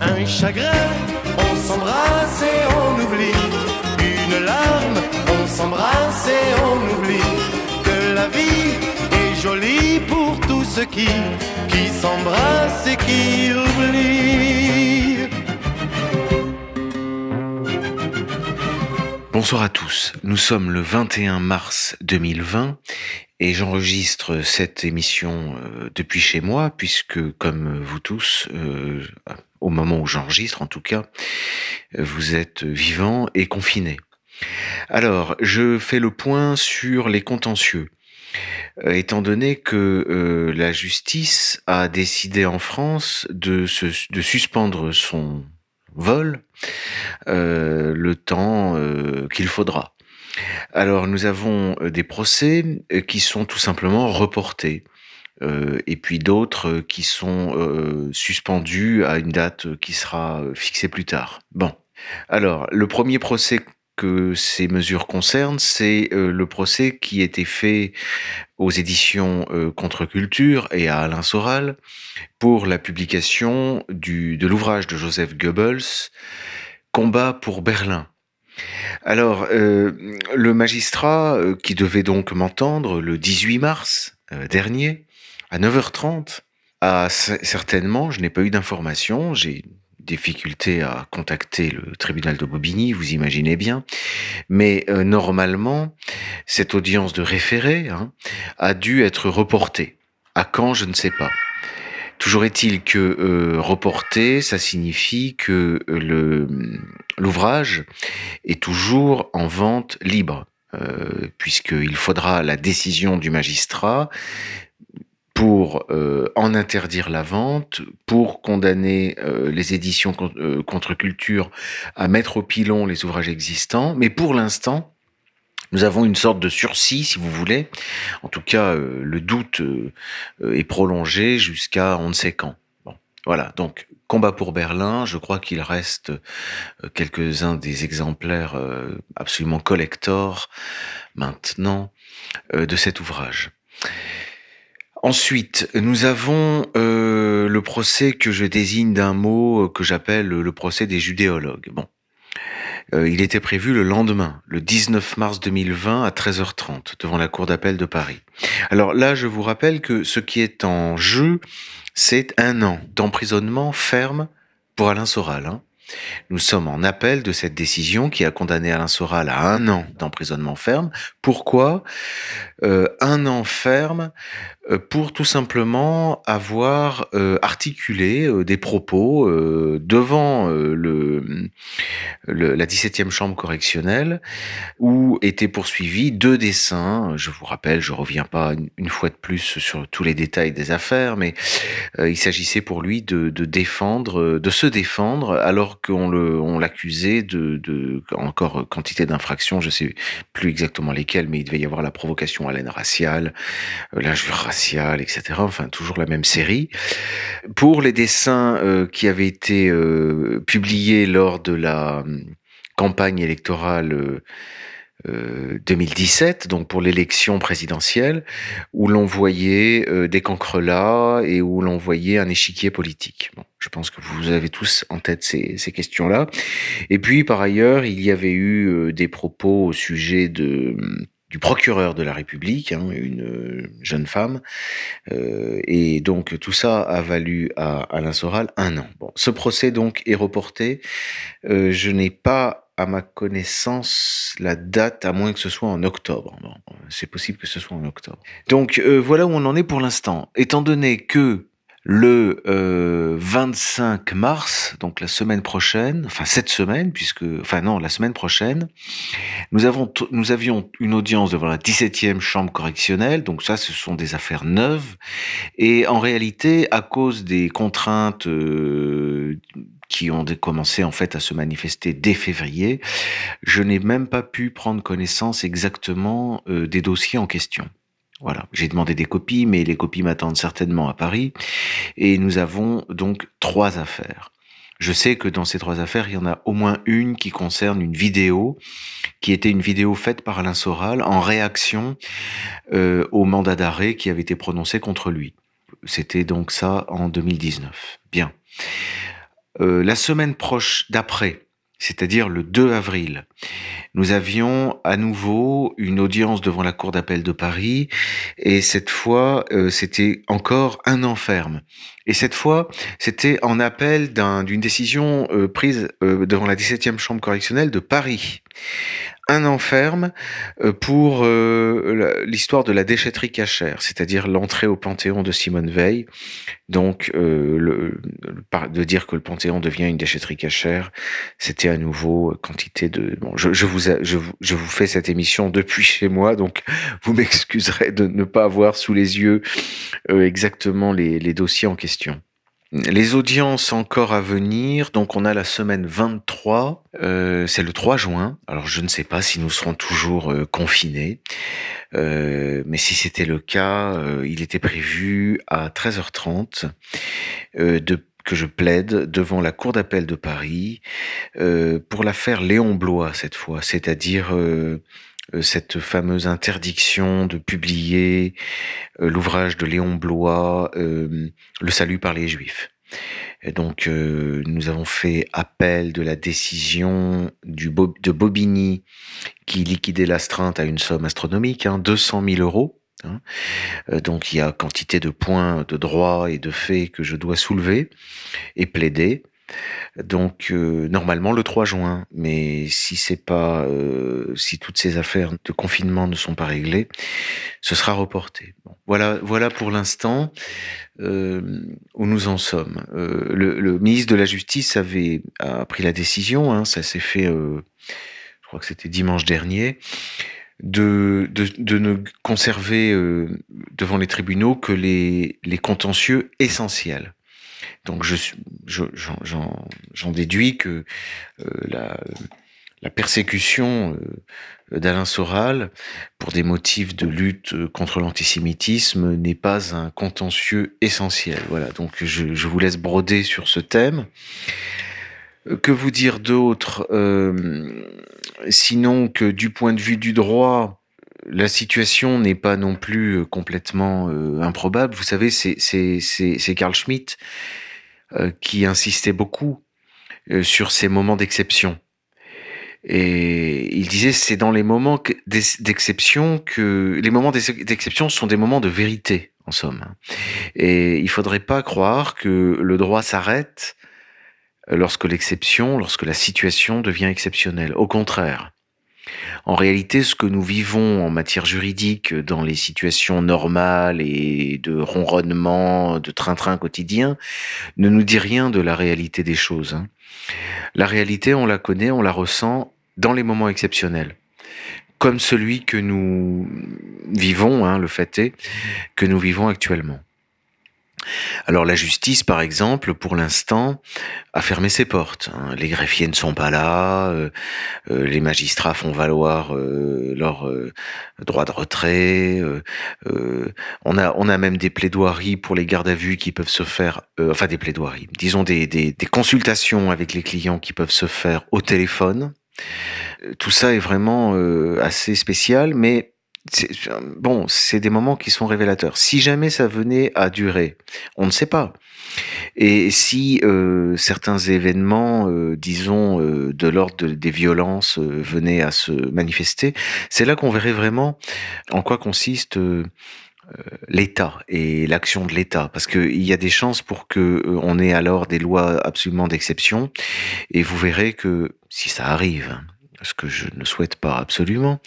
Un chagrin, on s'embrasse et on oublie. Une larme, on s'embrasse et on oublie. Que la vie est jolie pour tous ceux qui, qui s'embrassent et qui oublient. Bonsoir à tous. Nous sommes le 21 mars 2020 et j'enregistre cette émission euh, depuis chez moi puisque, comme vous tous, euh, au moment où j'enregistre en tout cas, vous êtes vivants et confinés. Alors, je fais le point sur les contentieux. Euh, étant donné que la justice a décidé en France de, se, de suspendre son vol euh, le temps euh, qu'il faudra. Alors nous avons euh, des procès qui sont tout simplement reportés. et puis d'autres qui sont suspendus à une date qui sera fixée plus tard. Bon. Alors, le premier procès que ces mesures concernent, c'est euh, le procès qui été fait aux éditions euh, Contre-Culture et à Alain Soral pour la publication du, de l'ouvrage de Joseph Goebbels, Combat pour Berlin. Alors, euh, le magistrat qui devait donc m'entendre le 18 mars dernier, à 9h30, a certainement, je n'ai pas eu d'informations, j'ai difficulté à contacter le tribunal de Bobigny, vous imaginez bien. Mais euh, normalement, cette audience de référé hein, a dû être reportée. À quand, je ne sais pas. Toujours est-il que euh, ça signifie que euh, l'ouvrage est toujours en vente libre, puisqu'il faudra la décision du magistrat pour euh, en interdire la vente, pour condamner euh, les éditions euh, contre culture à mettre au pilon les ouvrages existants. Mais pour l'instant, nous avons une sorte de sursis, si vous voulez. En tout cas, le doute est prolongé jusqu'à on ne sait quand. Bon, voilà. Donc, combat pour Berlin. Je crois qu'il reste quelques-uns des exemplaires absolument collector maintenant de cet ouvrage. Ensuite, nous avons euh, le procès que je désigne d'un mot euh, que j'appelle le procès des judéologues. Bon. Euh, il était prévu le lendemain, le 19 mars 2020 à 13h30, devant la Cour d'appel de Paris. Alors là, je vous rappelle que ce qui est en jeu, c'est un an d'emprisonnement ferme pour Alain Soral. Hein. Nous sommes en appel de cette décision qui a condamné Alain Soral à un an d'emprisonnement ferme. Pourquoi? Euh, Un an ferme euh, pour tout simplement avoir euh, articulé des propos devant la 17e chambre correctionnelle où étaient poursuivis deux dessins. Je vous rappelle, je reviens pas une fois de plus sur tous les détails des affaires, mais il s'agissait pour lui de, de, défendre, de se défendre alors qu'on on l'accusait de, de encore quantité d'infractions, je sais plus exactement lesquelles, mais il devait y avoir la provocation à l'aine raciale, l'injure raciale etc. Enfin, toujours la même série. Pour les dessins euh, qui avaient été euh, publiés lors de la hum, campagne électorale 2017, euh, donc pour l'élection présidentielle, où l'on voyait des cancrelats et où l'on voyait un échiquier politique. Bon, je pense que vous avez tous en tête ces, ces questions-là. Et puis, par ailleurs, il y avait eu des propos au sujet de du procureur de la République, hein, une euh, jeune femme, euh, et donc tout ça a valu à Alain Soral un an. Bon, ce procès donc est reporté. Euh, je n'ai pas à ma connaissance la date, à moins que ce soit en octobre. Bon, c'est possible que ce soit en octobre. Donc voilà où on en est pour l'instant. Étant donné que le 25 euh, mars, donc la semaine prochaine, enfin cette semaine, puisque, enfin non, la semaine prochaine, nous avons, nous avions une audience devant la 17e chambre correctionnelle, donc ça, ce sont des affaires neuves, et en réalité, à cause des contraintes euh, qui ont commencé en fait à se manifester dès février, je n'ai même pas pu prendre connaissance exactement euh, des dossiers en question. Voilà, j'ai demandé des copies, mais les copies m'attendent certainement à Paris. Et nous avons donc trois affaires. Je sais que dans ces trois affaires, il y en a au moins une qui concerne une vidéo, qui était une vidéo faite par Alain Soral en réaction euh, au mandat d'arrêt qui avait été prononcé contre lui. C'était donc ça en 2019. Bien. Euh, la semaine proche d'après, c'est-à-dire le 2 avril, nous avions à nouveau une audience devant la Cour d'appel de Paris, et cette fois, euh, c'était encore un an ferme. Et cette fois, c'était en appel d'une décision euh, prise devant la 17e chambre correctionnelle de Paris un an ferme euh, pour euh, l'histoire de la déchetterie cachère, c'est-à-dire l'entrée au Panthéon de Simone Veil. Donc, euh, le, de dire que le Panthéon devient une déchetterie cachère, c'était à nouveau quantité de... Bon, je, je, vous, je, vous, je vous fais cette émission depuis chez moi, donc vous m'excuserez de ne pas avoir sous les yeux exactement les, les dossiers en question. Les audiences encore à venir, donc on a la semaine 23, euh, c'est le 3 juin. Alors je ne sais pas si nous serons toujours euh, confinés, euh, mais si c'était le cas, il était prévu à 13h30 de que je plaide devant la Cour d'appel de Paris pour l'affaire Léon Blois cette fois, c'est-à-dire euh, cette fameuse interdiction de publier euh, l'ouvrage de Léon Blois, euh, Le salut par les Juifs. Donc, nous avons fait appel de la décision de Bobigny qui liquidait l'astreinte à une somme astronomique, hein, 200 000 euros. Hein. donc, il y a quantité de points de droit et de faits que je dois soulever et plaider. Donc euh, normalement le 3 juin, mais si c'est pas, euh, toutes ces affaires de confinement ne sont pas réglées, ce sera reporté. voilà, pour l'instant euh, où nous en sommes. Le, ministre de la Justice avait a pris la décision, hein, ça s'est fait, je crois que c'était dimanche dernier. De, ne conserver devant les tribunaux que les contentieux essentiels. Donc je, j'en, déduis que euh, la, persécution euh, d'Alain Soral pour des motifs de lutte contre l'antisémitisme n'est pas un contentieux essentiel. Voilà, donc je, vous laisse broder sur ce thème. Que vous dire d'autre euh, Sinon que du point de vue du droit, la situation n'est pas non plus complètement improbable. Vous savez, c'est, Carl Schmitt euh, qui insistait beaucoup euh, sur ces moments d'exception. Et il disait c'est dans les moments d'exception que les moments d'exception sont des moments de vérité en somme. Et il faudrait pas croire que le droit s'arrête lorsque l'exception, lorsque la situation devient exceptionnelle. Au contraire, en réalité, ce que nous vivons en matière juridique dans les situations normales et de ronronnement, de train-train quotidien, ne nous dit rien de la réalité des choses. Hein. La réalité, on la connaît, on la ressent dans les moments exceptionnels comme celui que nous vivons, hein, le fait est, que nous vivons actuellement. Alors la justice, par exemple, pour l'instant, a fermé ses portes. Hein. Les greffiers ne sont pas là, euh, euh, les magistrats font valoir euh, leur droit de retrait. on a on a même des plaidoiries pour les gardes à vue qui peuvent se faire, enfin des plaidoiries, disons des, des, des consultations avec les clients qui peuvent se faire au téléphone. Tout ça est vraiment assez spécial, mais bon, c'est des moments qui sont révélateurs. Si jamais ça venait à durer, on ne sait pas. Et si euh, certains événements, euh, disons, euh, de l'ordre des violences venaient à se manifester, c'est là qu'on verrait vraiment en quoi consiste l'État et l'action de l'État, parce qu'il y a des chances pour que on ait alors des lois absolument d'exception, et vous verrez que si ça arrive, ce que je ne souhaite pas absolument,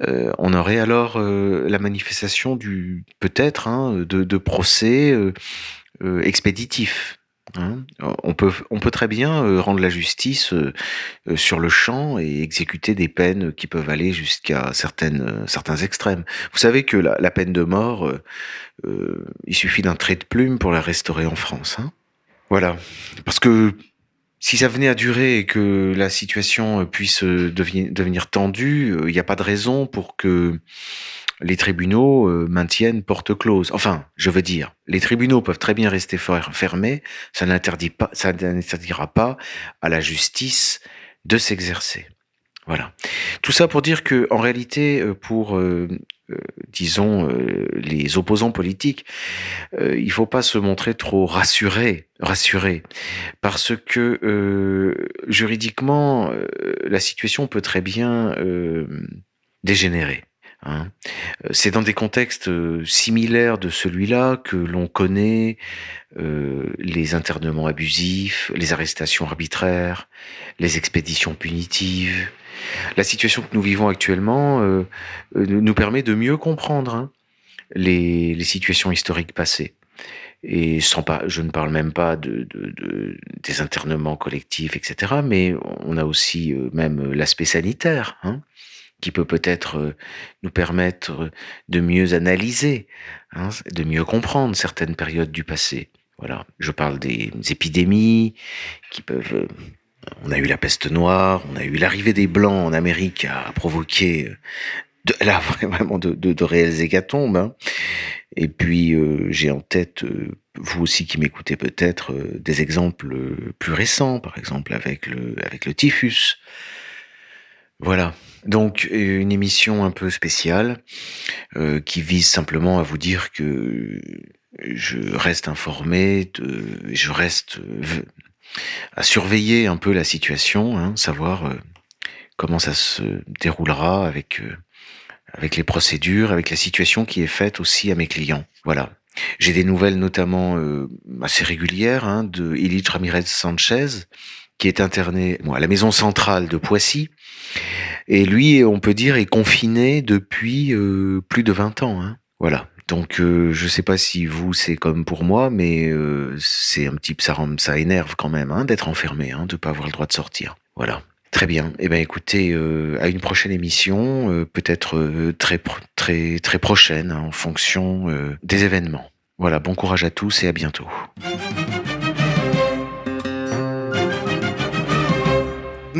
euh, on aurait alors euh, la manifestation du peut-être hein, de, de, procès euh, expéditifs. Hein. On, peut, on peut très bien rendre la justice sur le champ et exécuter des peines qui peuvent aller jusqu'à certaines, certains extrêmes. Vous savez que la, la peine de mort, il suffit d'un trait de plume pour la restaurer en France. Hein. voilà. Parce que si ça venait à durer et que la situation puisse devenir, tendue, il n'y a pas de raison pour que les tribunaux maintiennent porte close. Enfin, je veux dire, les tribunaux peuvent très bien rester fermés, ça n'interdit pas, ça n'interdira pas à la justice de s'exercer. Voilà. Tout ça pour dire que, en réalité, euh, pour, euh, euh, disons, les opposants politiques, il faut pas se montrer trop rassuré, rassuré, parce que juridiquement, la situation peut très bien dégénérer. Hein. C'est dans des contextes similaires de celui-là que l'on connaît les internements abusifs, les arrestations arbitraires, les expéditions punitives, la situation que nous vivons actuellement euh, euh, nous permet de mieux comprendre hein, les, situations historiques passées. Et sans pas, je ne parle même pas de, des internements collectifs, etc. Mais on a aussi euh, même l'aspect sanitaire, hein, qui peut peut-être nous permettre de mieux analyser, hein, de mieux comprendre certaines périodes du passé. Voilà, je parle des épidémies qui peuvent on a eu la peste noire, on a eu l'arrivée des Blancs en Amérique à provoquer euh, de, là vraiment de, de, réelles hécatombes. Hein. Et puis euh, j'ai en tête, euh, vous aussi qui m'écoutez peut-être, des exemples plus récents, par exemple avec le, avec le typhus. Voilà. Donc une émission un peu spéciale qui vise simplement à vous dire que je reste informé, je reste à surveiller un peu la situation, hein, savoir euh, comment ça se déroulera avec euh, avec les procédures, avec la situation qui est faite aussi à mes clients. Voilà. J'ai des nouvelles notamment euh, assez régulières hein, de Illich Ramirez Sanchez, qui est interné à la maison centrale de Poissy. Et lui, on peut dire, est confiné depuis plus de 20 ans. Hein. Voilà. Donc euh, je sais pas si vous c'est comme pour moi, mais euh, c'est un petit ça ça énerve quand même hein, d'être enfermé, hein, de pas avoir le droit de sortir. Voilà. Très bien. Eh ben écoutez, euh, à une prochaine émission, euh, peut-être euh, très très très prochaine en fonction des événements. Voilà. Bon courage à tous et à bientôt.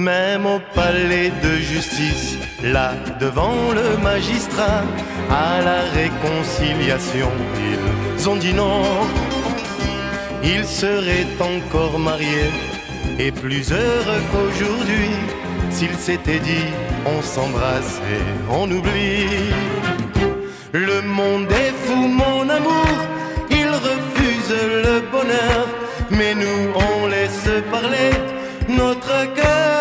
Même au palais de justice, là devant le magistrat, à la réconciliation, ils ont dit non. Ils seraient encore mariés et plus heureux qu'aujourd'hui s'ils s'étaient dit on s'embrasse et on oublie. Le monde est fou, mon amour, il refuse le bonheur, mais nous on laisse parler notre cœur